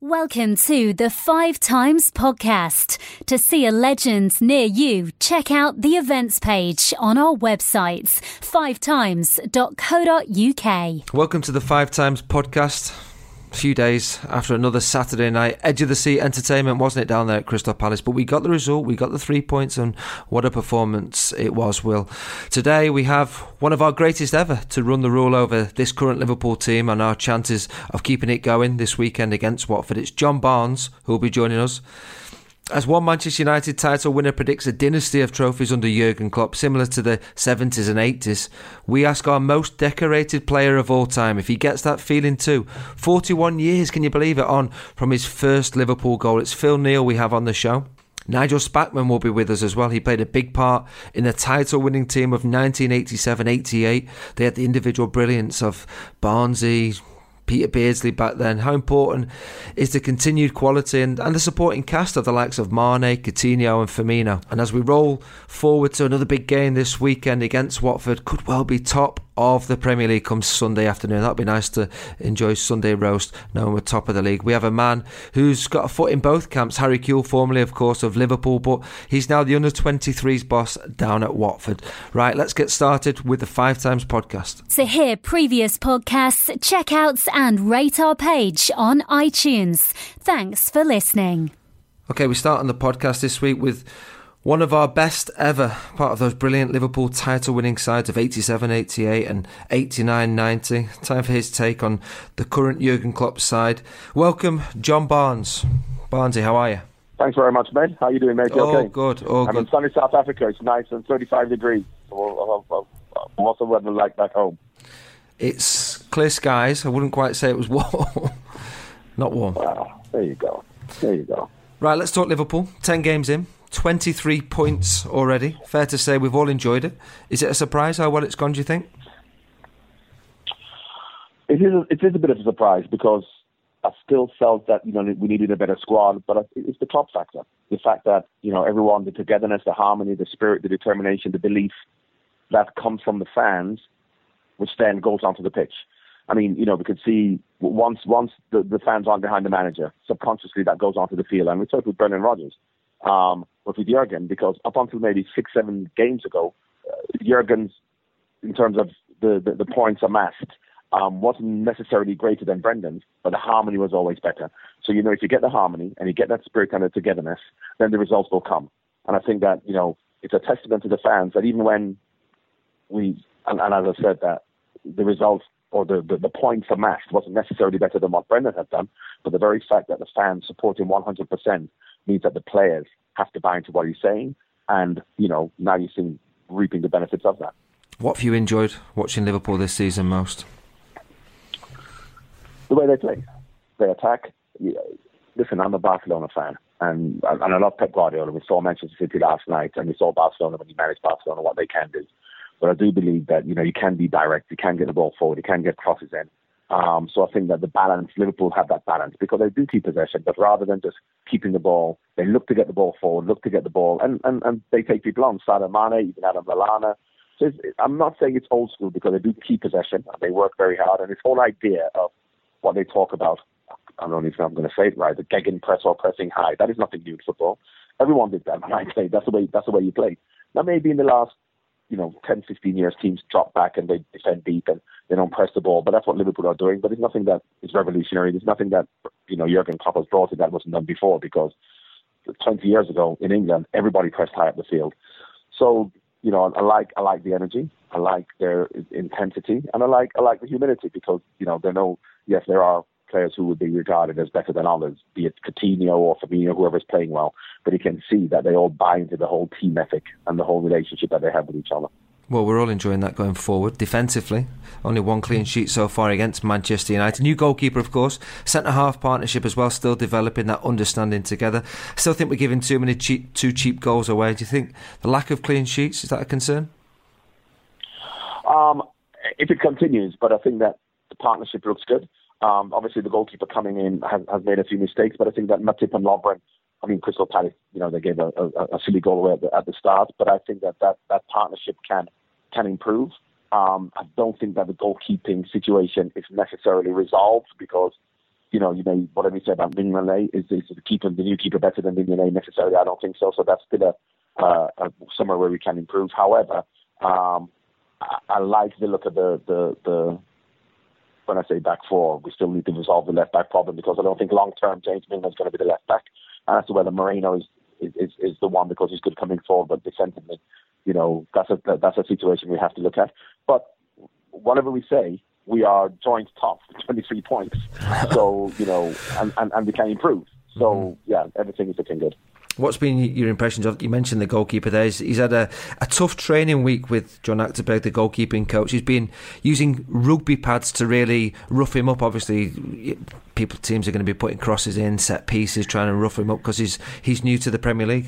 Welcome to the Five Times Podcast. To see a legend near you, check out the events page on our website, fivetimes.co.uk. Welcome to the Five Times Podcast. Few days after another Saturday night, edge of the seat entertainment, wasn't it, down there at Crystal Palace? But we got the result, we got the three points, and what a performance it was, Will. Today we have one of our greatest ever to run the rule over this current Liverpool team and our chances of keeping it going this weekend against Watford. It's John Barnes who will be joining us. As one Manchester United title winner predicts a dynasty of trophies under Jurgen Klopp, similar to the 70s and 80s, we ask our most decorated player of all time if he gets that feeling too. 41 years, can you believe it, on from his first Liverpool goal. It's Phil Neal we have on the show. Nigel Spackman will be with us as well. He played a big part in the title winning team of 1987 88. They had the individual brilliance of Barnesy, Peter Beardsley back then. How important is the continued quality and, and the supporting cast of the likes of Mane, Coutinho, and Firmino? And as we roll forward to another big game this weekend against Watford, could well be top of the Premier League comes Sunday afternoon. That'd be nice to enjoy Sunday roast knowing we're top of the league. We have a man who's got a foot in both camps. Harry Kewell, formerly, of course, of Liverpool, but he's now the under 23s boss down at Watford. Right, let's get started with the Five Times podcast. To hear previous podcasts, check out and rate our page on iTunes. Thanks for listening. Okay, we start on the podcast this week with one of our best ever, part of those brilliant Liverpool title winning sides of 87 88 and 89 90. Time for his take on the current Jurgen Klopp side. Welcome, John Barnes. Barnesy, how are you? Thanks very much, mate. How are you doing, mate? You Oh, okay? good. Oh, I'm good. in sunny South Africa. It's nice and 35 degrees. Uh, uh, uh, What's the weather like back home? It's clear skies. I wouldn't quite say it was warm. Not warm. Ah, there you go. There you go. Right, let's talk Liverpool. 10 games in, 23 points already. Fair to say we've all enjoyed it. Is it a surprise how well it's gone, do you think? It is, a, it is a bit of a surprise because I still felt that you know we needed a better squad, but it's the top factor. The fact that you know everyone, the togetherness, the harmony, the spirit, the determination, the belief that comes from the fans, which then goes onto the pitch. I mean, you know, we could see once once the, the fans aren't behind the manager, subconsciously that goes onto the field, and we it with Brendan Rodgers, um, with Jurgen, because up until maybe six, seven games ago, uh, Jurgen's in terms of the, the, the points amassed um, wasn't necessarily greater than Brendan's, but the harmony was always better. So, you know, if you get the harmony and you get that spirit and the togetherness, then the results will come. And I think that, you know, it's a testament to the fans that even when we, and, and as I said, that the results or the, the, the points amassed wasn't necessarily better than what Brendan had done, but the very fact that the fans support him 100% means that the players have to buy into what he's saying. And, you know, now you're seeing reaping the benefits of that. What have you enjoyed watching Liverpool this season most? the way they play. They attack. Listen, I'm a Barcelona fan, and and I love Pep Guardiola. We saw Manchester City last night, and we saw Barcelona when he managed Barcelona what they can do. But I do believe that you know you can be direct, you can get the ball forward, you can get crosses in. Um, so I think that the balance, Liverpool have that balance because they do keep possession, but rather than just keeping the ball, they look to get the ball forward, look to get the ball, and and, and they take people on. Sadio Mane, even Adam Lallana. So it's, I'm not saying it's old school because they do keep possession and they work very hard, and this whole idea of what they talk about. I don't know if I'm going to say it right. The gegen press or pressing high. That is nothing new in football. Everyone did that when I played. That's the way. That's the way you play. Now maybe in the last, you know, 10, 15 years, teams drop back and they defend deep and they don't press the ball. But that's what Liverpool are doing. But it's nothing that is revolutionary. There's nothing that you know Jurgen Klopp has brought in that wasn't done before. Because 20 years ago in England, everybody pressed high up the field. So you know, I like I like the energy. I like their intensity, and I like I like the humility because you know they know yes there are players who would be regarded as better than others, be it Coutinho or Firmino, whoever's playing well. But you can see that they all buy into the whole team ethic and the whole relationship that they have with each other. Well, we're all enjoying that going forward. Defensively, only one clean sheet so far against Manchester United. New goalkeeper, of course. Centre half partnership as well, still developing that understanding together. I still think we're giving too many cheap, too cheap goals away. Do you think the lack of clean sheets is that a concern? Um, if it continues, but I think that the partnership looks good. Um, obviously, the goalkeeper coming in has, has, made a few mistakes, but I think that Matip and Lovren, I mean, Crystal Palace, you know, they gave a, a, a silly goal away at the, at the, start, but I think that that, that partnership can can improve. Um, I don't think that the goalkeeping situation is necessarily resolved because, you know, you may whatever you say about Mignolet is, is the keeper the new keeper better than Mignolet necessarily? I don't think so. So that's still a, uh, a somewhere where we can improve. However, um, I, I like the look of the, the the when I say back four, we still need to resolve the left back problem because I don't think long term James Milner is going to be the left back. And as to whether Moreno is, is is the one because he's good coming forward, but defensively, you know, that's a that's a situation we have to look at. But whatever we say, we are joint top, 23 points. So you know, and, and, and we can improve. So mm-hmm. yeah, everything is looking good. What's been your impressions of? You mentioned the goalkeeper there. He's, he's had a, a tough training week with John Achterberg, the goalkeeping coach. He's been using rugby pads to really rough him up. Obviously, people teams are going to be putting crosses in, set pieces, trying to rough him up because he's he's new to the Premier League.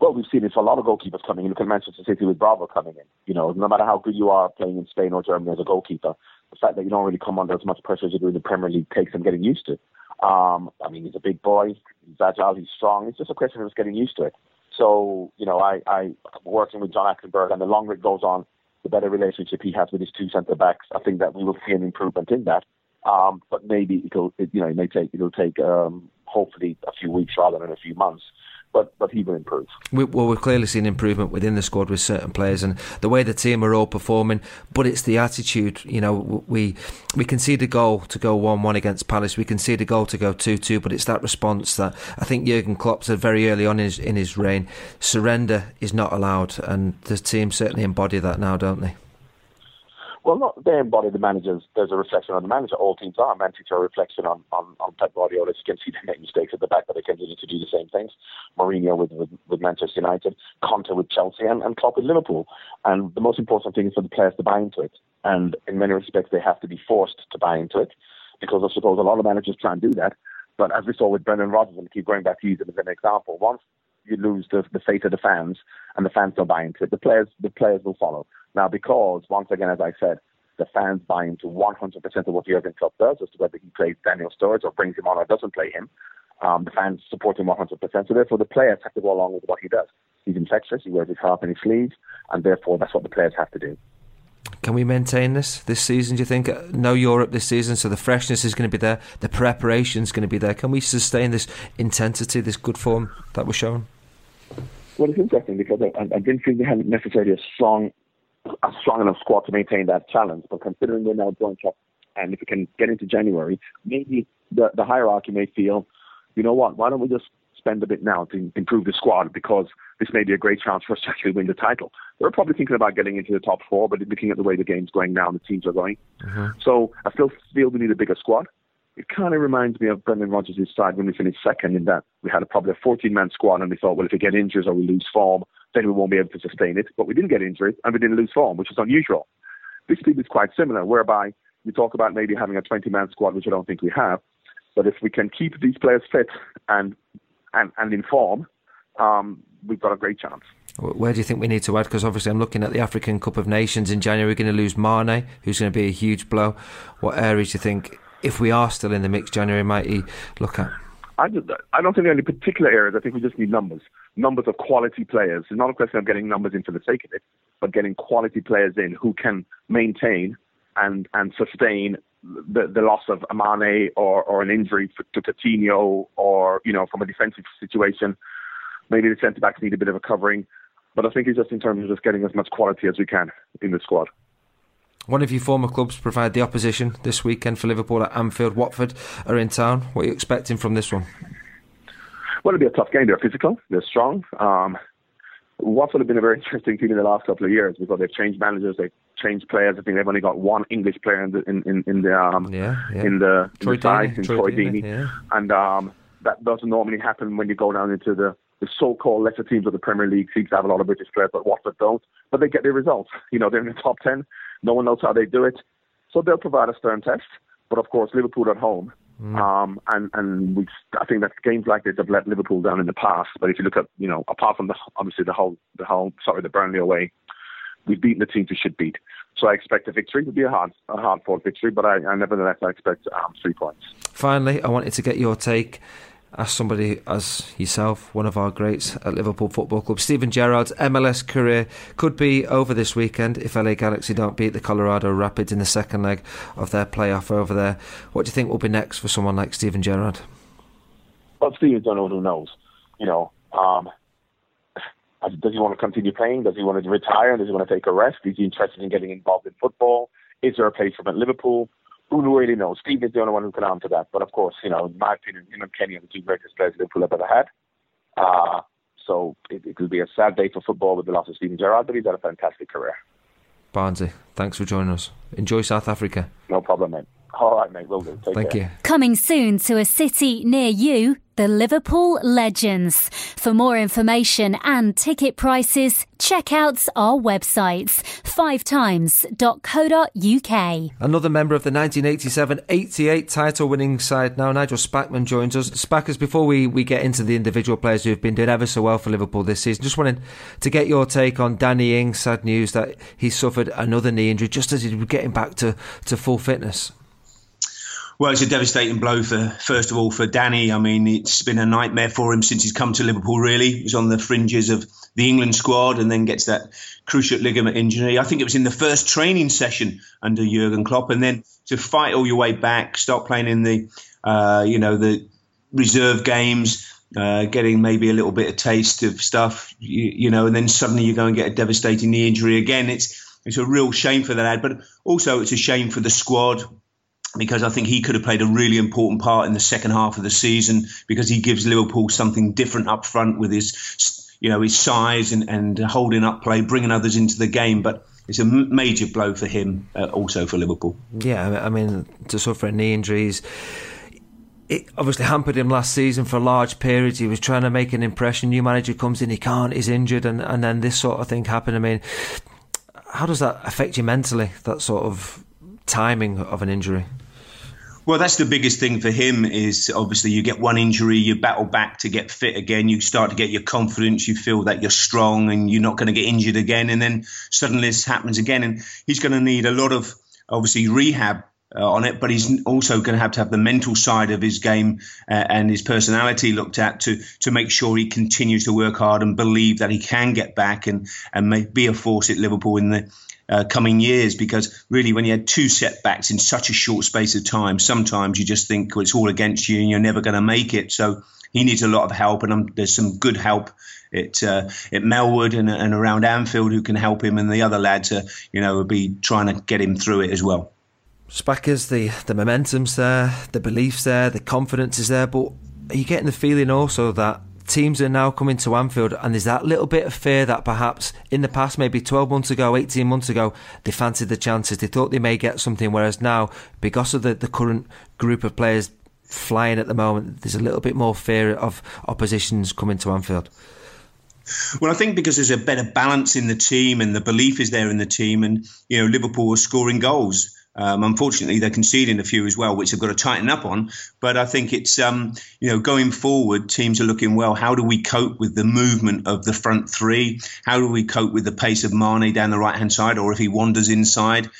Well, we've seen it for a lot of goalkeepers coming in. Look at Manchester City with Bravo coming in. You know, no matter how good you are playing in Spain or Germany as a goalkeeper, the fact that you don't really come under as much pressure as you do in the Premier League takes some getting used to. Um, I mean, he's a big boy, he's agile, he's strong. It's just a question of just getting used to it. So, you know, I, I working with John Achterberg, and the longer it goes on, the better relationship he has with his two centre backs. I think that we will see an improvement in that. Um, but maybe it'll, it, you know, it may take it'll take um, hopefully a few weeks rather than a few months but but he will improve. We, well, we've clearly seen improvement within the squad with certain players and the way the team are all performing. But it's the attitude. You know, we we can see the goal to go one-one against Palace. We can see the goal to go two-two. But it's that response that I think Jurgen Klopp said very early on in his, in his reign. Surrender is not allowed, and the team certainly embody that now, don't they? Well, not they embody the managers. There's a reflection on the manager. All teams are meant to a reflection on, on, on Pep Guardiola. You can see they make mistakes at the back, but they continue to do the same things. Mourinho with, with, with Manchester United, Conte with Chelsea, and, and Klopp with Liverpool. And the most important thing is for the players to buy into it. And in many respects, they have to be forced to buy into it because I suppose a lot of managers try and do that. But as we saw with Brendan Rodgers, and keep going back to use him as an example, once you lose the, the faith of the fans and the fans don't buy into it, the players the players will follow. Now, because once again, as I said, the fans buy into 100% of what Jurgen Klopp does, as to whether he plays Daniel Sturridge or brings him on or doesn't play him. Um, the fans support him 100%. So therefore, the players have to go along with what he does. He's infectious. He wears his heart in his sleeves, and therefore, that's what the players have to do. Can we maintain this this season? Do you think? No Europe this season, so the freshness is going to be there, the preparation is going to be there. Can we sustain this intensity, this good form that we're showing? Well, it's interesting because I, I didn't think they had necessarily a strong, a strong enough squad to maintain that challenge. But considering we're now joint up, and if we can get into January, maybe the the hierarchy may feel, you know what? Why don't we just spend a bit now to improve the squad because this may be a great chance for us to actually win the title. They're probably thinking about getting into the top four, but looking at the way the game's going now and the teams are going. Mm-hmm. So I still feel we need a bigger squad it kind of reminds me of Brendan Rodgers' side when we finished second in that we had a, probably a 14 man squad and we thought, well, if we get injuries or we lose form, then we won't be able to sustain it. But we didn't get injured and we didn't lose form, which is unusual. This team is quite similar, whereby we talk about maybe having a 20 man squad, which I don't think we have. But if we can keep these players fit and and, and in form, um, we've got a great chance. Where do you think we need to add? Because obviously, I'm looking at the African Cup of Nations in January. We're going to lose Mane, who's going to be a huge blow. What areas do you think if we are still in the mix January, might look at? I, just, I don't think there are any particular areas. I think we just need numbers. Numbers of quality players. It's not a question of getting numbers in for the sake of it, but getting quality players in who can maintain and, and sustain the, the loss of a Mane or, or an injury to Coutinho or, you know, from a defensive situation. Maybe the centre backs need a bit of a covering. But I think it's just in terms of just getting as much quality as we can in the squad. One of your former clubs provide the opposition this weekend for Liverpool at Anfield. Watford are in town. What are you expecting from this one? Well, it'll be a tough game. They're physical. They're strong. Um, Watford have been a very interesting team in the last couple of years because they've changed managers, they've changed players. I think they've only got one English player in the in, in, in the um, yeah, yeah. in the, in Troy the side, in Troy, Troy Deeney, yeah. and um, that doesn't normally happen when you go down into the the so-called lesser teams of the Premier League seem to have a lot of British players, but Watford don't. But they get their results. You know, they're in the top ten. No one knows how they do it, so they'll provide a stern test. But of course, Liverpool at home, mm. um, and and we, I think that games like this have let Liverpool down in the past. But if you look at, you know, apart from the obviously the whole the whole sorry the Burnley away, we've beaten the teams we should beat. So I expect a victory. It'll be a hard a hard fought victory, but I, I nevertheless I expect um, three points. Finally, I wanted to get your take as somebody as yourself, one of our greats at Liverpool Football Club. Steven Gerrard's MLS career could be over this weekend if LA Galaxy don't beat the Colorado Rapids in the second leg of their playoff over there. What do you think will be next for someone like Steven Gerrard? Well, don't know who knows. You know, um, does he want to continue playing? Does he want to retire? Does he want to take a rest? Is he interested in getting involved in football? Is there a place for him at Liverpool? Who really knows? Steve is the only one who can answer that. But of course, you know, in my opinion, him and Kenny are the two greatest players Liverpool have ever had. Uh, so it, it will be a sad day for football with the loss of Steven Gerrard, but he's had a fantastic career. Barnesy, thanks for joining us. Enjoy South Africa. No problem, mate. All right, mate. Will do. Take Thank care. you. Coming soon to a city near you, the Liverpool Legends. For more information and ticket prices, check out our websites, fivetimes.co.uk. Another member of the 1987-88 title-winning side now, Nigel Spackman joins us. Spackers, before we, we get into the individual players who have been doing ever so well for Liverpool this season, just wanted to get your take on Danny Ings. Sad news that he suffered another knee injury just as he was getting back to, to full fitness. Well, it's a devastating blow for first of all for Danny. I mean, it's been a nightmare for him since he's come to Liverpool. Really, he's on the fringes of the England squad, and then gets that cruciate ligament injury. I think it was in the first training session under Jurgen Klopp, and then to fight all your way back, start playing in the, uh, you know, the reserve games. Uh, getting maybe a little bit of taste of stuff, you, you know, and then suddenly you go and get a devastating knee injury again. It's it's a real shame for that lad, but also it's a shame for the squad because I think he could have played a really important part in the second half of the season because he gives Liverpool something different up front with his, you know, his size and, and holding up play, bringing others into the game. But it's a major blow for him, uh, also for Liverpool. Yeah, I mean, to suffer knee injuries. It obviously hampered him last season for large periods. He was trying to make an impression. New manager comes in, he can't, he's injured, and, and then this sort of thing happened. I mean, how does that affect you mentally, that sort of timing of an injury? Well, that's the biggest thing for him is obviously you get one injury, you battle back to get fit again, you start to get your confidence, you feel that you're strong and you're not going to get injured again, and then suddenly this happens again, and he's going to need a lot of obviously rehab uh, on it, but he's also going to have to have the mental side of his game uh, and his personality looked at to to make sure he continues to work hard and believe that he can get back and and may, be a force at Liverpool in the uh, coming years because really when you had two setbacks in such a short space of time sometimes you just think well, it's all against you and you're never going to make it. So he needs a lot of help and there's some good help at, uh, at Melwood and, and around Anfield who can help him and the other lads are you know will be trying to get him through it as well. Spackers, the, the momentum's there, the belief's there, the confidence is there, but are you getting the feeling also that teams are now coming to Anfield, and there's that little bit of fear that perhaps in the past, maybe 12 months ago, 18 months ago, they fancied the chances. They thought they may get something, whereas now, because of the, the current group of players flying at the moment, there's a little bit more fear of oppositions coming to Anfield. Well, I think because there's a better balance in the team and the belief is there in the team, and you know Liverpool are scoring goals. Um, unfortunately, they're conceding a few as well, which they've got to tighten up on. But I think it's um, you know going forward, teams are looking well. How do we cope with the movement of the front three? How do we cope with the pace of Mane down the right hand side, or if he wanders inside?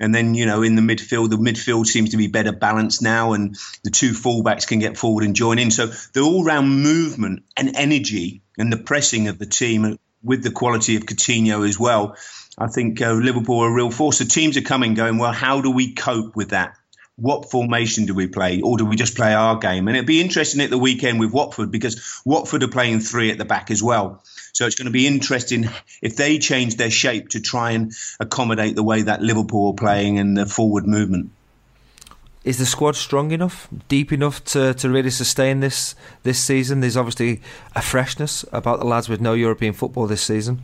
And then, you know, in the midfield, the midfield seems to be better balanced now, and the two fullbacks can get forward and join in. So the all round movement and energy and the pressing of the team with the quality of Coutinho as well I think uh, Liverpool are a real force. The teams are coming, going, well, how do we cope with that? What formation do we play, or do we just play our game? And it'd be interesting at the weekend with Watford because Watford are playing three at the back as well. So it's going to be interesting if they change their shape to try and accommodate the way that Liverpool are playing and the forward movement. Is the squad strong enough, deep enough to, to really sustain this this season? There's obviously a freshness about the lads with no European football this season.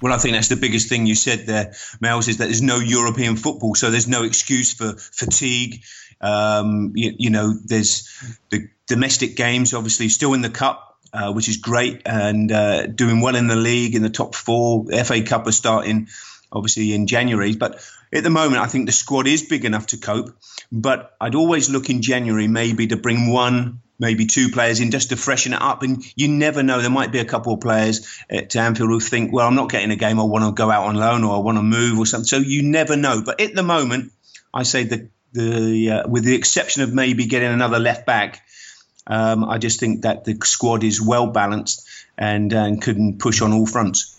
Well, I think that's the biggest thing you said there, Miles, is that there's no European football, so there's no excuse for fatigue. Um, you, you, know, there's the domestic games, obviously, still in the cup. uh, which is great, and uh, doing well in the league in the top four. FA Cup are starting obviously in January, but at the moment I think the squad is big enough to cope. But I'd always look in January maybe to bring one maybe two players in just to freshen it up. And you never know. There might be a couple of players at Anfield who think, well, I'm not getting a game. I want to go out on loan or I want to move or something. So you never know. But at the moment, I say the the uh, with the exception of maybe getting another left back, um, I just think that the squad is well balanced and and can push on all fronts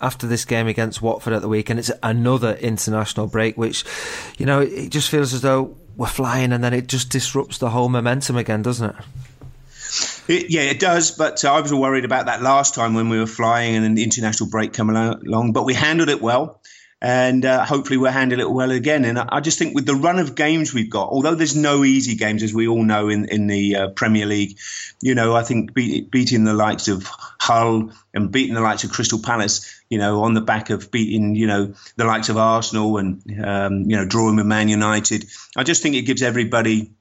after this game against Watford at the weekend. It's another international break, which, you know, it just feels as though we're flying and then it just disrupts the whole momentum again, doesn't it? It, yeah, it does. But uh, I was worried about that last time when we were flying and an international break coming along. But we handled it well and uh, hopefully we'll handle it well again. And I just think with the run of games we've got, although there's no easy games, as we all know in in the uh, Premier League, you know, I think beating the likes of Hull and beating the likes of Crystal Palace, you know, on the back of beating, you know, the likes of Arsenal and um, you know drawing with Man United, I just think it gives everybody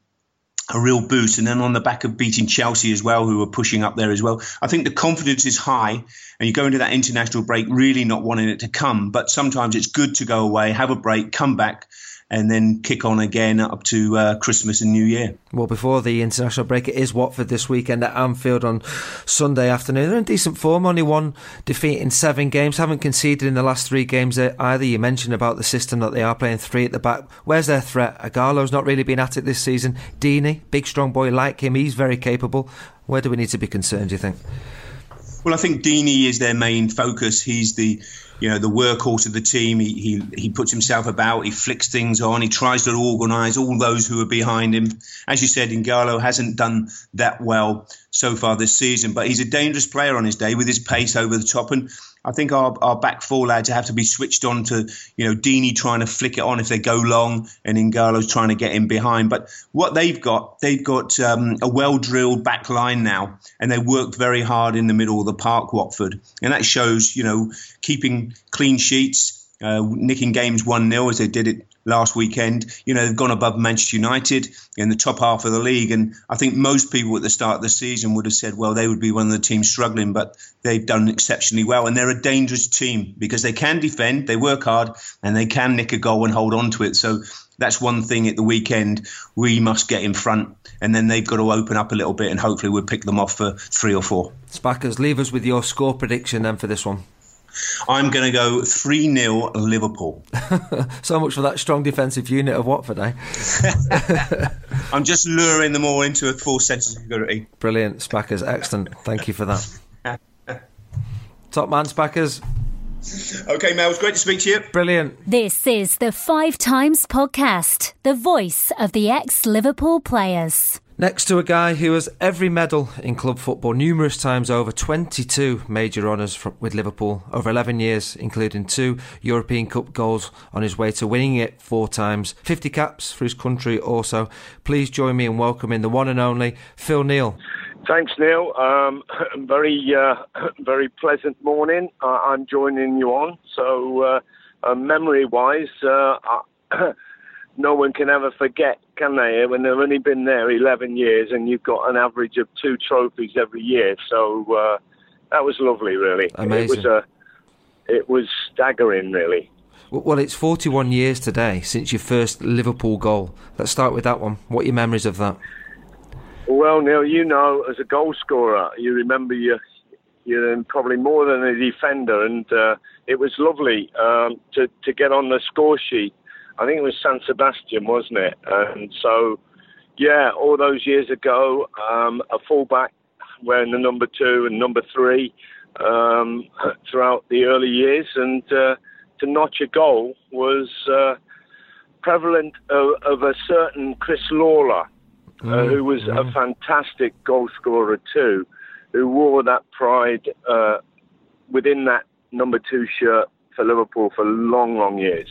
a real boost. And then on the back of beating Chelsea as well, who were pushing up there as well, I think the confidence is high. And you go into that international break really not wanting it to come. But sometimes it's good to go away, have a break, come back, and then kick on again up to uh, Christmas and New Year. Well, before the international break, it is Watford this weekend at Anfield on Sunday afternoon. They're in decent form, only one defeat in seven games, haven't conceded in the last three games either. You mentioned about the system that they are playing three at the back. Where's their threat? Ighalo's not really been at it this season. Deeney, big strong boy like him, he's very capable. Where do we need to be concerned, do you think? Well, I think Deeney is their main focus. He's the you know the workhorse of the team. He, he he puts himself about. He flicks things on. He tries to organise all those who are behind him. As you said, Ighalo hasn't done that well so far this season, but he's a dangerous player on his day with his pace over the top. And I think our, our back four lads have to be switched on to, you know, Deeney trying to flick it on if they go long and Ighalo's trying to get in behind. But what they've got, they've got um, a well drilled back line now, and they work very hard in the middle of the park, Watford. And that shows, you know, keeping clean sheets, uh, nicking games 1 0 as they did it last weekend. You know, they've gone above Manchester United in the top half of the league. And I think most people at the start of the season would have said, well, they would be one of the teams struggling, but they've done exceptionally well. And they're a dangerous team because they can defend, they work hard, and they can nick a goal and hold on to it. So that's one thing at the weekend we must get in front and then they've got to open up a little bit and hopefully we'll pick them off for three or four. Spackers, leave us with your score prediction then for this one. I'm going to go 3 0 Liverpool. so much for that strong defensive unit of Watford, eh? I'm just luring them all into a full sense of security. Brilliant, Spackers. Excellent. Thank you for that. Top man, Spackers. Okay, Mel, it's great to speak to you. Brilliant. This is the Five Times Podcast, the voice of the ex Liverpool players. Next to a guy who has every medal in club football numerous times over, 22 major honours with Liverpool over 11 years, including two European Cup goals on his way to winning it four times, 50 caps for his country also. Please join me in welcoming the one and only Phil Neal. Thanks, Neil. Um, very, uh, very pleasant morning. Uh, I'm joining you on. So, uh, uh memory-wise, uh, no one can ever forget, can they? When they've only been there 11 years and you've got an average of two trophies every year. So uh, that was lovely, really. Amazing. It was, a, it was staggering, really. Well, it's 41 years today since your first Liverpool goal. Let's start with that one. What are your memories of that? Well, Neil, you know, as a goal scorer, you remember you're, you're probably more than a defender, and uh, it was lovely um, to, to get on the score sheet I think it was San Sebastian, wasn't it? And so, yeah, all those years ago, um, a fullback wearing the number two and number three um, throughout the early years, and uh, to notch a goal was uh, prevalent of, of, a certain Chris Lawler, uh, mm, who was a fantastic goal scorer too, who wore that pride uh, within that number two shirt for Liverpool for long, long years.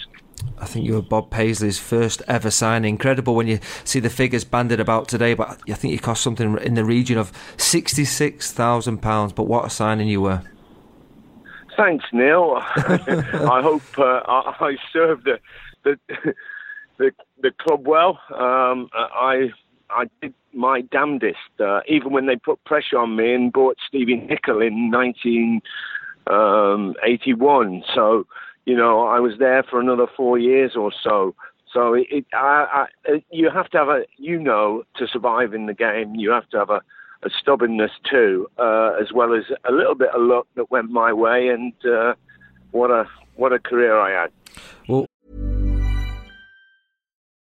I think you were Bob Paisley's first ever signing. Incredible when you see the figures banded about today, but I think you cost something in the region of £66,000. But what a signing you were. Thanks, Neil. I hope uh, I served the, the, the, the club well. Um, I I did my damnedest, uh, even when they put pressure on me and bought Stevie Nicol in 1981. Um, so, you know, I was there for another four years or so. So it, it I, I, you have to have a, you know, to survive in the game, you have to have a, a stubbornness too, uh, as well as a little bit of luck that went my way. And uh, what a what a career I had. Well,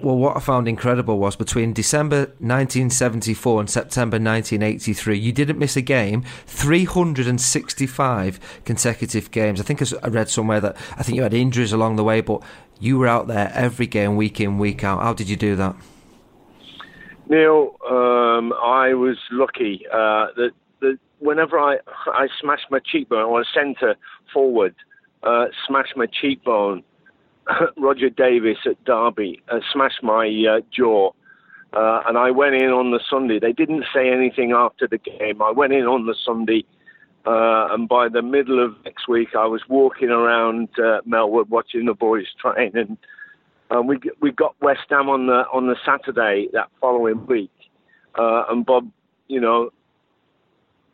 Well, what I found incredible was between December 1974 and September 1983, you didn't miss a game, 365 consecutive games. I think I read somewhere that I think you had injuries along the way, but you were out there every game, week in, week out. How did you do that? Neil, um, I was lucky uh, that, that whenever I I smashed my cheekbone or a centre forward, uh, smashed my cheekbone, Roger Davies at Derby uh, smashed my uh, jaw. Uh, and I went in on the Sunday. They didn't say anything after the game. I went in on the Sunday uh, and by the middle of next week, I was walking around uh, Melwood watching the boys train, and we we got West Ham on the on the Saturday that following week, uh, and Bob, you know,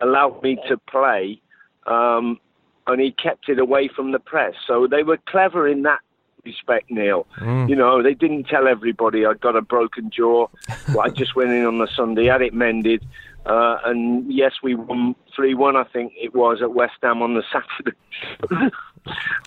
allowed me to play, um, and he kept it away from the press. So they were clever in that respect, Neil. Mm. You know, they didn't tell everybody I'd got a broken jaw. well, I just went in on the Sunday, had it mended, uh, and yes, we won three one. I think it was at West Ham on the Saturday.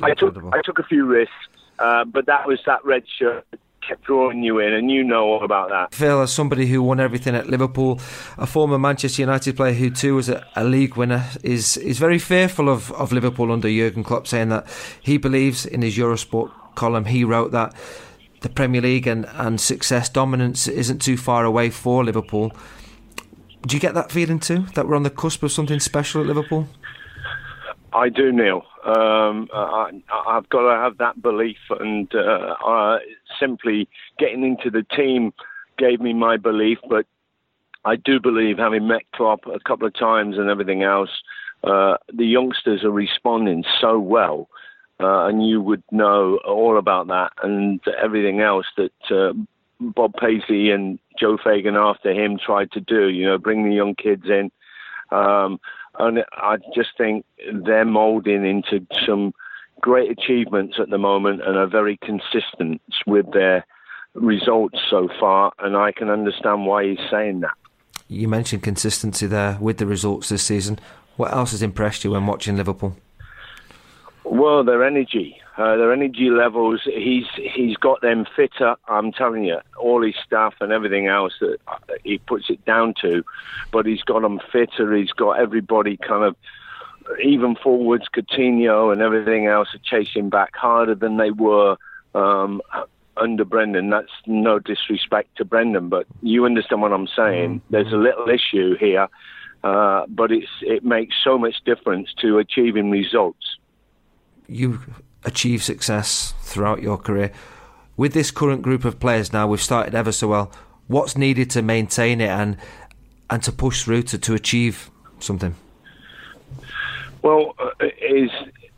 I took I took a few risks, uh, but that was that red shirt kept drawing you in, and you know all about that. Phil, as somebody who won everything at Liverpool, a former Manchester United player who too was a, a, league winner, is is very fearful of, of Liverpool under Jurgen Klopp, saying that he believes in his Eurosport column he wrote that the Premier League and, and success dominance isn't too far away for Liverpool. Do you get that feeling too? That we're on the cusp of something special at Liverpool? I do, Neil. Um, I, have got to have that belief, and uh, simply getting into the team gave me my belief. But I do believe, having met Klopp a couple of times and everything else, uh, the youngsters are responding so well, uh, and you would know all about that and everything else that uh, Bob Paisley and Joe Fagan after him tried to do. You know, bring the young kids in, um, and I just think they're moulding into some great achievements at the moment and are very consistent with their results so far. And I can understand why he's saying that. You mentioned consistency there with the results this season. What else has impressed you when watching Liverpool? Well, their energy, uh, their energy levels. He's he's got them fitter. I'm telling you, all his staff and everything else that uh, he puts it down to, but he's got them fitter. He's got everybody kind of even forwards, Coutinho and everything else are chasing back harder than they were um, under Brendan. That's no disrespect to Brendan, but you understand what I'm saying. Mm-hmm. There's a little issue here, uh, but it's it makes so much difference to achieving results you achieve success throughout your career. With this current group of players now, we've started ever so well. What's needed to maintain it and and to push through to, to achieve something? Well, uh, is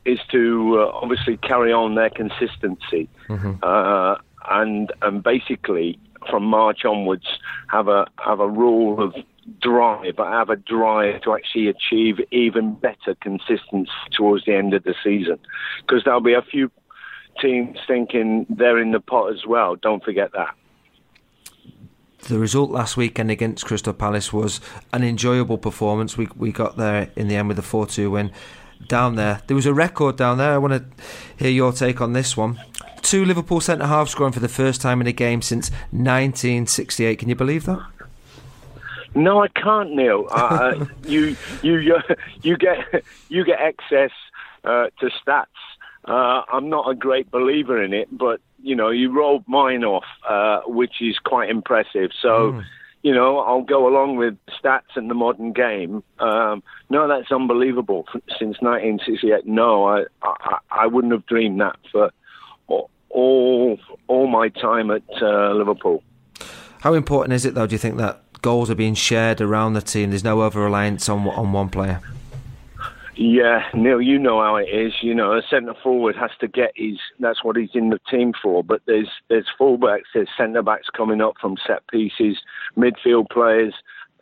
is to uh, obviously carry on their consistency mm-hmm. uh, and and basically from March onwards have a have a rule of drive. I have a drive to actually achieve even better consistency towards the end of the season, because there'll be a few teams thinking they're in the pot as well. Don't forget that. the result last weekend against Crystal Palace was an enjoyable performance. We we got there in the end with a four two win down there. There was a record down there. I want to hear your take on this one. Two Liverpool centre halves scoring for the first time in a game since 1968. Can you believe that? No, I can't, Neil. Uh, you you you get you get access uh, to stats. Uh, I'm not a great believer in it, but you know you rolled mine off, uh, which is quite impressive. So. Mm you know, I'll go along with stats and the modern game. Um, no, that's unbelievable. Since 1968, no, I, I, I wouldn't have dreamed that for all all my time at uh, Liverpool. How important is it, though? Do you think that goals are being shared around the team? There's no over reliance on on one player. Yeah, Neil, you know how it is. You know, a centre forward has to get his. That's what he's in the team for. But there's there's fullbacks, there's centre backs coming up from set pieces, midfield players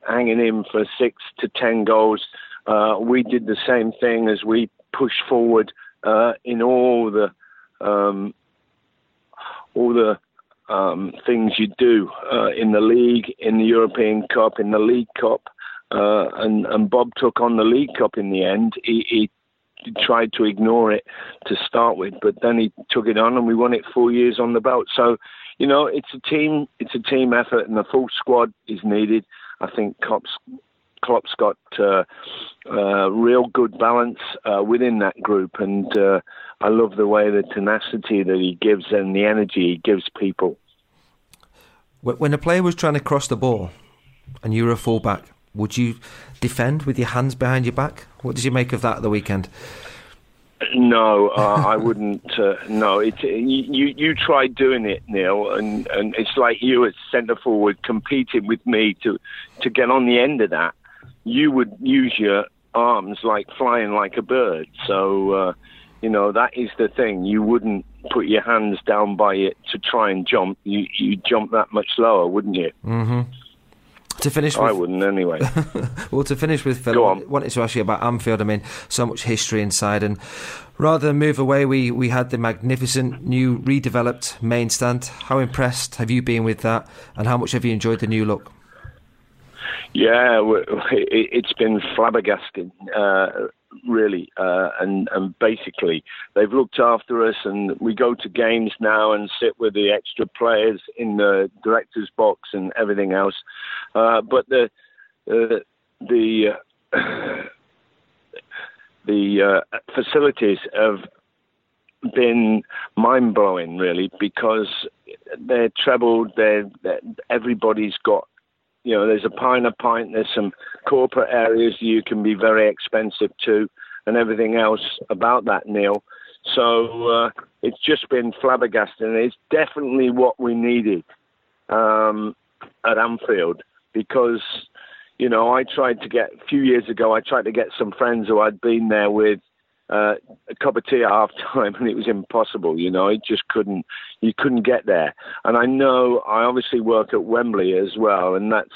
hanging in for six to ten goals. Uh, we did the same thing as we pushed forward uh, in all the um, all the um, things you do uh, in the league, in the European Cup, in the League Cup. Uh, and, and Bob took on the League Cup in the end. He, he, tried to ignore it to start with, but then he took it on, and we won it four years on the belt. So, you know, it's a team, it's a team effort, and the full squad is needed. I think Klopp's, Klopp's got uh, uh, real good balance uh, within that group, and uh, I love the way the tenacity that he gives and the energy he gives people. When a player was trying to cross the ball, and you were a fullback, would you defend with your hands behind your back? What did you make of that at the weekend? No, uh, I wouldn't. Uh, no, it, you you tried doing it, Neil, and, and it's like you as centre forward competing with me to to get on the end of that. You would use your arms like flying like a bird. So uh, you know that is the thing. You wouldn't put your hands down by it to try and jump. You you jump that much lower, wouldn't you? Mm-hmm. To finish, with, I wouldn't anyway. well, to finish with Phil, I wanted to ask you about Anfield. I mean, so much history inside, and rather than move away, we we had the magnificent new redeveloped main stand. How impressed have you been with that, and how much have you enjoyed the new look? Yeah, it's been flabbergasting. Uh, really. Uh, and and basically, they've looked after us, and we go to games now and sit with the extra players in the director's box and everything else. Uh, but the uh, the the uh, facilities have been mind blowing, really, because they're trebled. They're, they're everybody's got you know, there's a pint a pint. There's some corporate areas you can be very expensive to, and everything else about that, Neil. So uh, it's just been flabbergasting. It's definitely what we needed um, at Anfield because, you know, I tried to get a few years ago. I tried to get some friends who I'd been there with uh, a cup of tea at half time, and it was impossible. You know, it just couldn't. You couldn't get there. And I know I obviously work at Wembley as well, and that's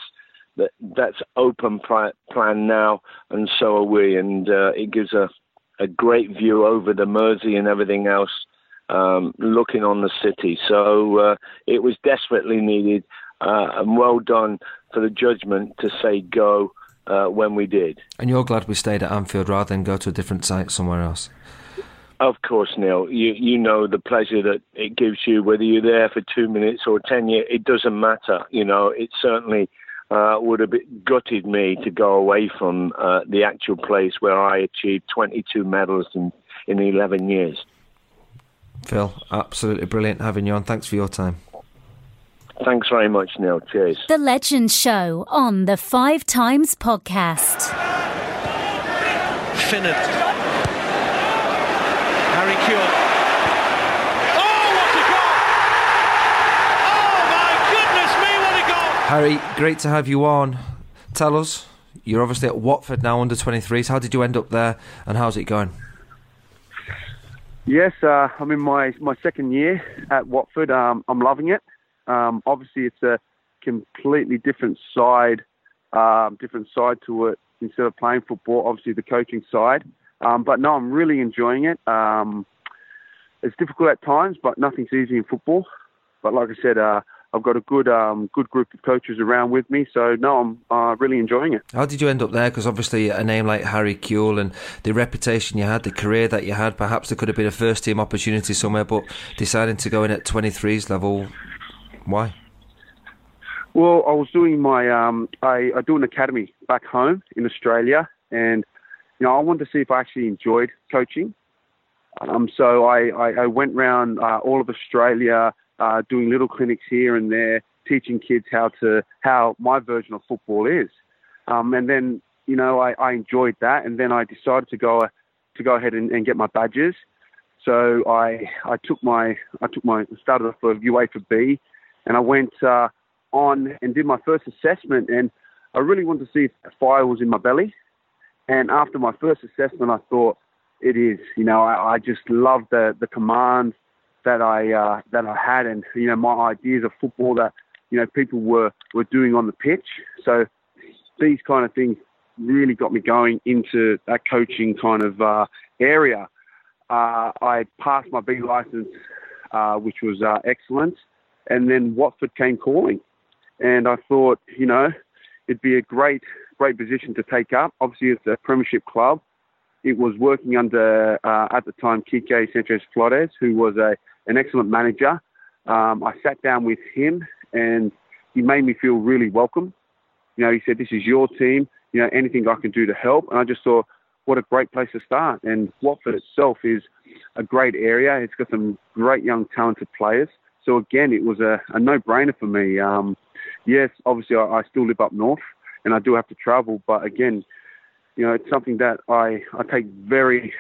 that that's open plan now, and so are we. And uh, it gives a a great view over the Mersey and everything else, um, looking on the city. So uh, it was desperately needed, uh, and well done for the judgment to say go uh, when we did. And you're glad we stayed at Anfield rather than go to a different site somewhere else? Of course, Neil. You you know the pleasure that it gives you, whether you're there for two minutes or ten years. It doesn't matter. You know, it certainly uh, would have gutted me to go away from uh, the actual place where I achieved 22 medals in in 11 years. Phil, absolutely brilliant having you on. Thanks for your time. Thanks very much, Neil. Cheers. The Legends Show on the Five Times Podcast. Finnant. Harry Kewell. Oh, what a goal! Oh, my goodness me, what a goal! Harry, great to have you on. Tell us, you're obviously at Watford now, under 23s. How did you end up there, and how's it going? Yes, uh, I'm in my, my second year at Watford. Um, I'm loving it. Um, obviously, it's a completely different side, um, different side to it instead of playing football. Obviously, the coaching side. Um, but no, I'm really enjoying it. Um, it's difficult at times, but nothing's easy in football. But like I said, uh, I've got a good um, good group of coaches around with me. So no, I'm uh, really enjoying it. How did you end up there? Because obviously a name like Harry Kewell and the reputation you had, the career that you had, perhaps there could have been a first team opportunity somewhere, but deciding to go in at 23s level, why? Well, I was doing my um, I, I do an academy back home in Australia, and you know I wanted to see if I actually enjoyed coaching. Um, so I, I, I went around uh, all of Australia, uh, doing little clinics here and there, teaching kids how to how my version of football is. Um, and then you know I, I enjoyed that, and then I decided to go to go ahead and, and get my badges. So I I took my I took my started off for UEFA B, and I went uh, on and did my first assessment, and I really wanted to see if fire was in my belly. And after my first assessment, I thought it is. You know, I, I just love the the commands that I uh, that I had, and you know my ideas of football that you know people were were doing on the pitch. So these kind of things really got me going into that coaching kind of uh, area. Uh, I passed my B license, uh, which was uh, excellent, and then Watford came calling, and I thought, you know, it'd be a great great position to take up. Obviously, it's a Premiership club. It was working under, uh, at the time, Quique Sanchez Flores, who was a, an excellent manager. Um, I sat down with him and he made me feel really welcome. You know, he said, This is your team. You know, anything I can do to help. And I just thought, what a great place to start. And Watford itself is a great area. It's got some great young, talented players. So again, it was a, a no-brainer for me. Um, yes, obviously I, I still live up north and I do have to travel, but again, you know, it's something that I, I take very,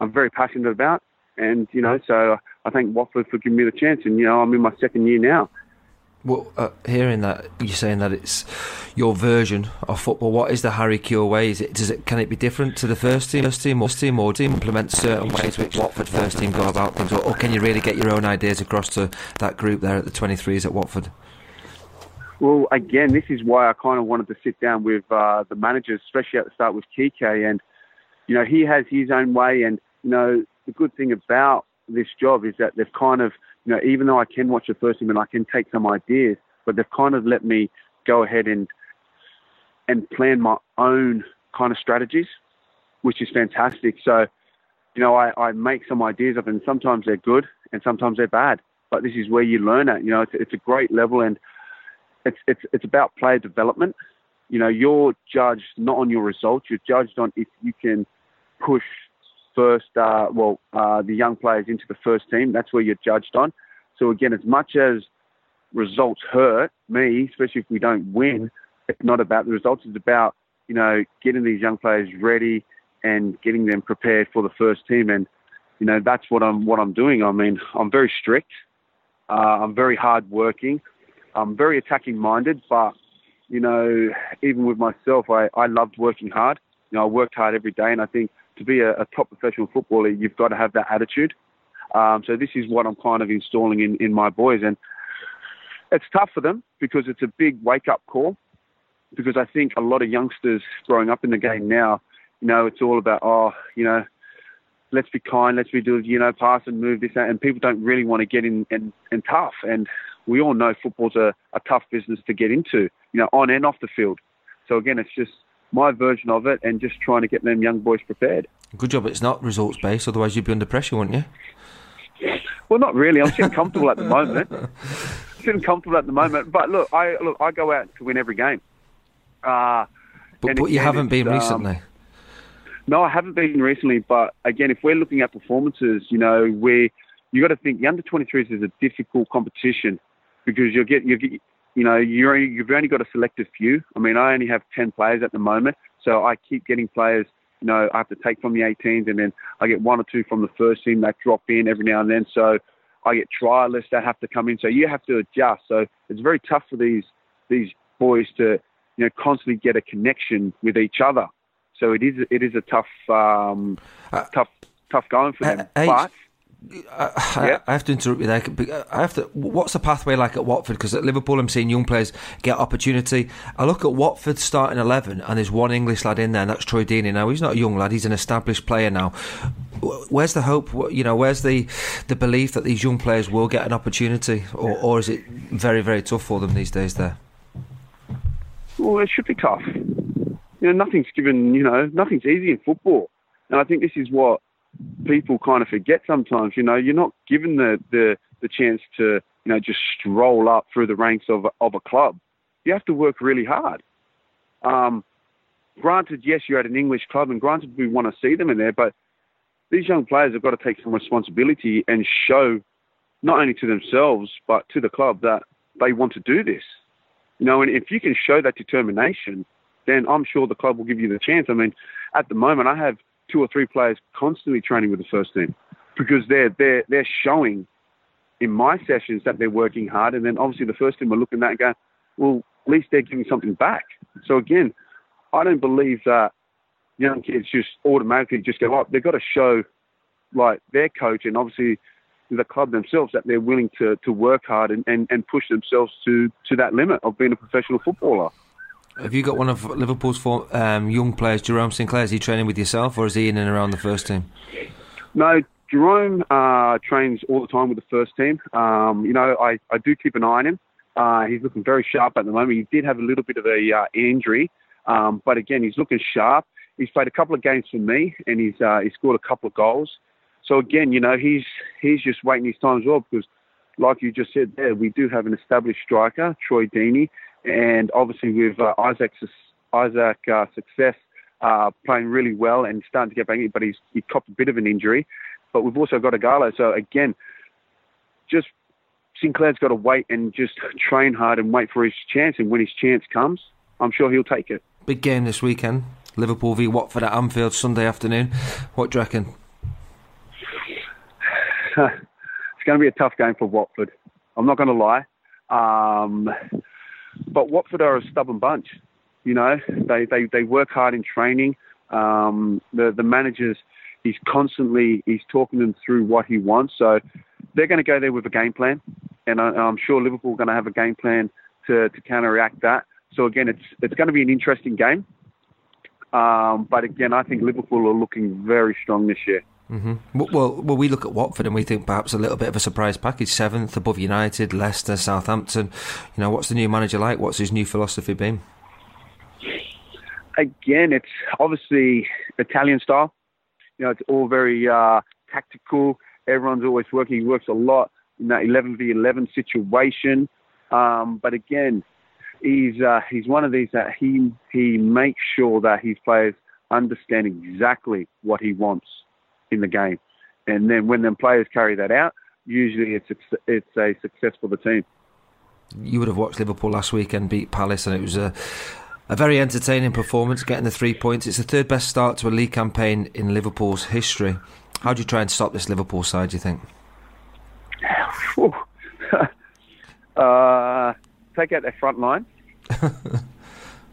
I'm very passionate about. And, you know, so I thank Watford for giving me the chance. And, you know, I'm in my second year now. Well, uh, hearing that you're saying that it's your version of football. What is the Harry Kewell way? Is it does it can it be different to the first team, first team, or team, or do you implement certain ways which Watford first team go about things, or, or can you really get your own ideas across to that group there at the 23s at Watford? Well, again, this is why I kind of wanted to sit down with uh, the managers, especially at the start with Quique. And, you know, he has his own way. And, you know, the good thing about this job is that they've kind of, you know, even though I can watch the first team and I can take some ideas, but they've kind of let me go ahead and and plan my own kind of strategies, which is fantastic. So, you know, I, I make some ideas up, and sometimes they're good and sometimes they're bad. But this is where you learn it. You know, it's, it's a great level, and it's it's it's about player development. You know, you're judged not on your results. You're judged on if you can push first, uh, well, uh, the young players into the first team. That's where you're judged on. So again, as much as results hurt me, especially if we don't win, it's not about the results. It's about you know getting these young players ready and getting them prepared for the first team. And you know that's what I'm what I'm doing. I mean, I'm very strict. Uh, I'm very hard working. I'm very attacking minded, but you know, even with myself, I, I loved working hard. You know, I worked hard every day, and I think to be a, a top professional footballer, you've got to have that attitude. Um, so this is what I'm kind of installing in, in my boys, and it's tough for them because it's a big wake up call. Because I think a lot of youngsters growing up in the game now, you know, it's all about oh, you know, let's be kind, let's be do you know, pass and move this, out and people don't really want to get in and, and tough. And we all know football's a, a tough business to get into, you know, on and off the field. So again, it's just my version of it and just trying to get them young boys prepared. Good job it's not results based, otherwise you'd be under pressure, wouldn't you? Well, not really. I'm sitting comfortable at the moment. sitting comfortable at the moment. But look, I look, I go out to win every game. Uh, but, but you haven't been um, recently. No, I haven't been recently. But again, if we're looking at performances, you know, we you got to think the under 23s is a difficult competition because you'll get you get you know you're you've only got a selected few. I mean, I only have 10 players at the moment, so I keep getting players. You know, I have to take from the 18s, and then I get one or two from the first team that drop in every now and then. So I get trialists that have to come in. So you have to adjust. So it's very tough for these these boys to you know constantly get a connection with each other. So it is it is a tough um, uh, tough tough going for them. Uh, but I, yeah. I, have to interrupt you there. I have to. What's the pathway like at Watford? Because at Liverpool, I'm seeing young players get opportunity. I look at Watford starting eleven, and there's one English lad in there, and that's Troy Deeney. Now he's not a young lad; he's an established player now. Where's the hope? You know, where's the the belief that these young players will get an opportunity, or, or is it very very tough for them these days? There. Well, it should be tough. You know, nothing's given. You know, nothing's easy in football, and I think this is what people kind of forget sometimes. You know, you're not given the the, the chance to you know just stroll up through the ranks of of a club. You have to work really hard. Um, granted, yes, you're at an English club, and granted, we want to see them in there, but these young players have got to take some responsibility and show not only to themselves but to the club that they want to do this. You know, and if you can show that determination, then I'm sure the club will give you the chance. I mean, at the moment, I have two or three players constantly training with the first team because they're they're they're showing in my sessions that they're working hard, and then obviously the first team are looking at that and going, well, at least they're giving something back. So again, I don't believe that young kids just automatically just go up. They've got to show, like their coach and obviously the club themselves, that they're willing to, to work hard and, and, and push themselves to, to that limit of being a professional footballer. Have you got one of Liverpool's four, um, young players, Jerome Sinclair? Is he training with yourself, or is he in and around the first team? No, Jerome uh, trains all the time with the first team. Um, you know, I, I do keep an eye on him. Uh, he's looking very sharp at the moment. He did have a little bit of a uh, injury, um, but again, he's looking sharp. He's played a couple of games for me, and he's uh, he scored a couple of goals. So again, you know, he's he's just waiting his time as well because, like you just said there, we do have an established striker, Troy Deeney, and obviously with uh, Isaac's Isaac uh, Success uh, playing really well and starting to get back in, but he's he copped a bit of an injury. But we've also got Ighalo. So again, just Sinclair's got to wait and just train hard and wait for his chance. And when his chance comes, I'm sure he'll take it. Big game this weekend. Liverpool v Watford at Anfield Sunday afternoon. What do you reckon? it's going to be a tough game for Watford. I'm not going to lie. Um, but Watford are a stubborn bunch. You know, they, they, they work hard in training. Um, the the managers, he's constantly he's talking them through what he wants. So they're going to go there with a game plan, and I, am sure Liverpool are going to have a game plan to, to counteract that. So again, it's it's going to be an interesting game. Um, but again, I think Liverpool are looking very strong this year. Mm-hmm. Well, well, we look at Watford and we think perhaps a little bit of a surprise package. Seventh above United, Leicester, Southampton. You know, what's the new manager like? What's his new philosophy been? Again, it's obviously Italian style. You know, it's all very uh, tactical. Everyone's always working. He works a lot in that 11 v 11 situation. Um, but again, he's uh, he's one of these that he he makes sure that his players understand exactly what he wants in the game, and then when the players carry that out, usually it's it's a success for the team. You would have watched Liverpool last week and beat Palace, and it was a a very entertaining performance, getting the three points. It's the third best start to a league campaign in Liverpool's history. How do you try and stop this Liverpool side? Do you think? uh, take out their front line.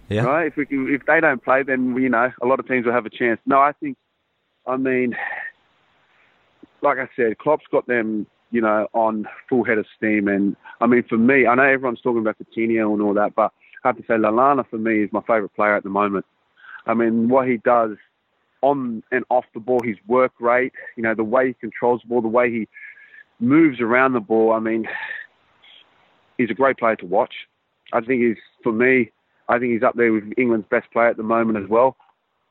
yeah. Right. If we can, if they don't play, then you know a lot of teams will have a chance. No, I think. I mean, like I said, Klopp's got them, you know, on full head of steam. And I mean, for me, I know everyone's talking about Coutinho and all that, but I have to say, Lallana for me is my favourite player at the moment. I mean, what he does on and off the ball, his work rate, you know, the way he controls the ball, the way he moves around the ball. I mean, he's a great player to watch. I think he's, for me, I think he's up there with England's best player at the moment as well.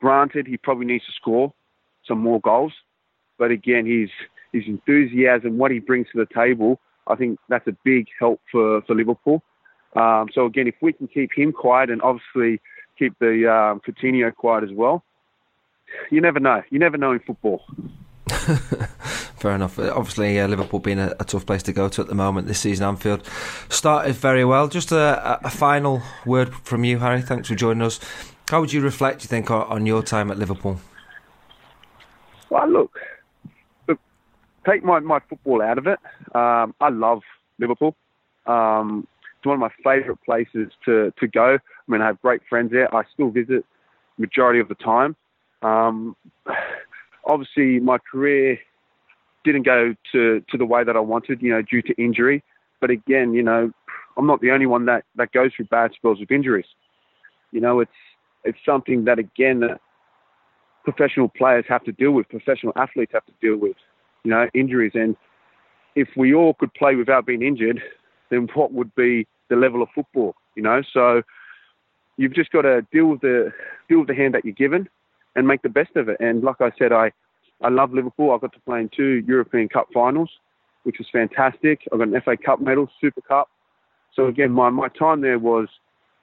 Granted, he probably needs to score some more goals, but again, his his enthusiasm, what he brings to the table, I think that's a big help for for Liverpool. Um, so again, if we can keep him quiet and obviously keep the um, Coutinho quiet as well, you never know. You never know in football. Fair enough. Obviously, uh, Liverpool being a, a, tough place to go to at the moment this season, Anfield started very well. Just a, a, final word from you, Harry. Thanks for joining us. How would you reflect, do you think, on your time at Liverpool? Well, look take my, my football out of it. Um, I love Liverpool. Um, it's one of my favourite places to, to go. I mean, I have great friends there. I still visit majority of the time. Um, obviously, my career didn't go to, to the way that I wanted, you know, due to injury. But again, you know, I'm not the only one that, that goes through bad spells of injuries. You know, it's it's something that again, professional players have to deal with, professional athletes have to deal with, you know, injuries. And if we all could play without being injured, then what would be the level of football, you know? So you've just got to deal with the deal with the hand that you're given and make the best of it. And like I said, I I love Liverpool. I got to play in two European Cup finals, which was fantastic. I got an FA Cup medal, Super Cup. So again, my, my time there was,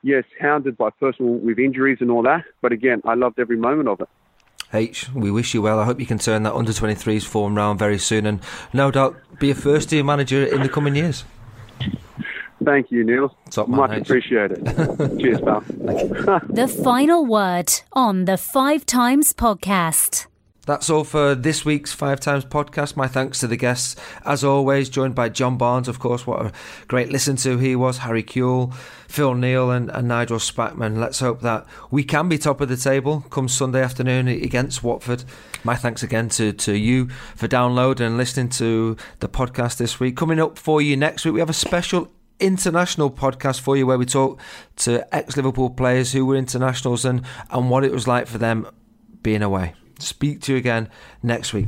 yes, hounded by personal with injuries and all that. But again, I loved every moment of it. H, we wish you well. I hope you can turn that under 23s form round very soon and no doubt be a first team manager in the coming years. Thank you, Neil. Top man, Much H. appreciated. Cheers, pal. The final word on the Five Times podcast. That's all for this week's Five Times podcast. My thanks to the guests, as always, joined by John Barnes, of course. What a great listen to he was, Harry Kewell, Phil Neal, and, and Nigel Spackman. Let's hope that we can be top of the table come Sunday afternoon against Watford. My thanks again to, to you for downloading and listening to the podcast this week. Coming up for you next week, we have a special international podcast for you where we talk to ex Liverpool players who were internationals and, and what it was like for them being away. Speak to you again next week.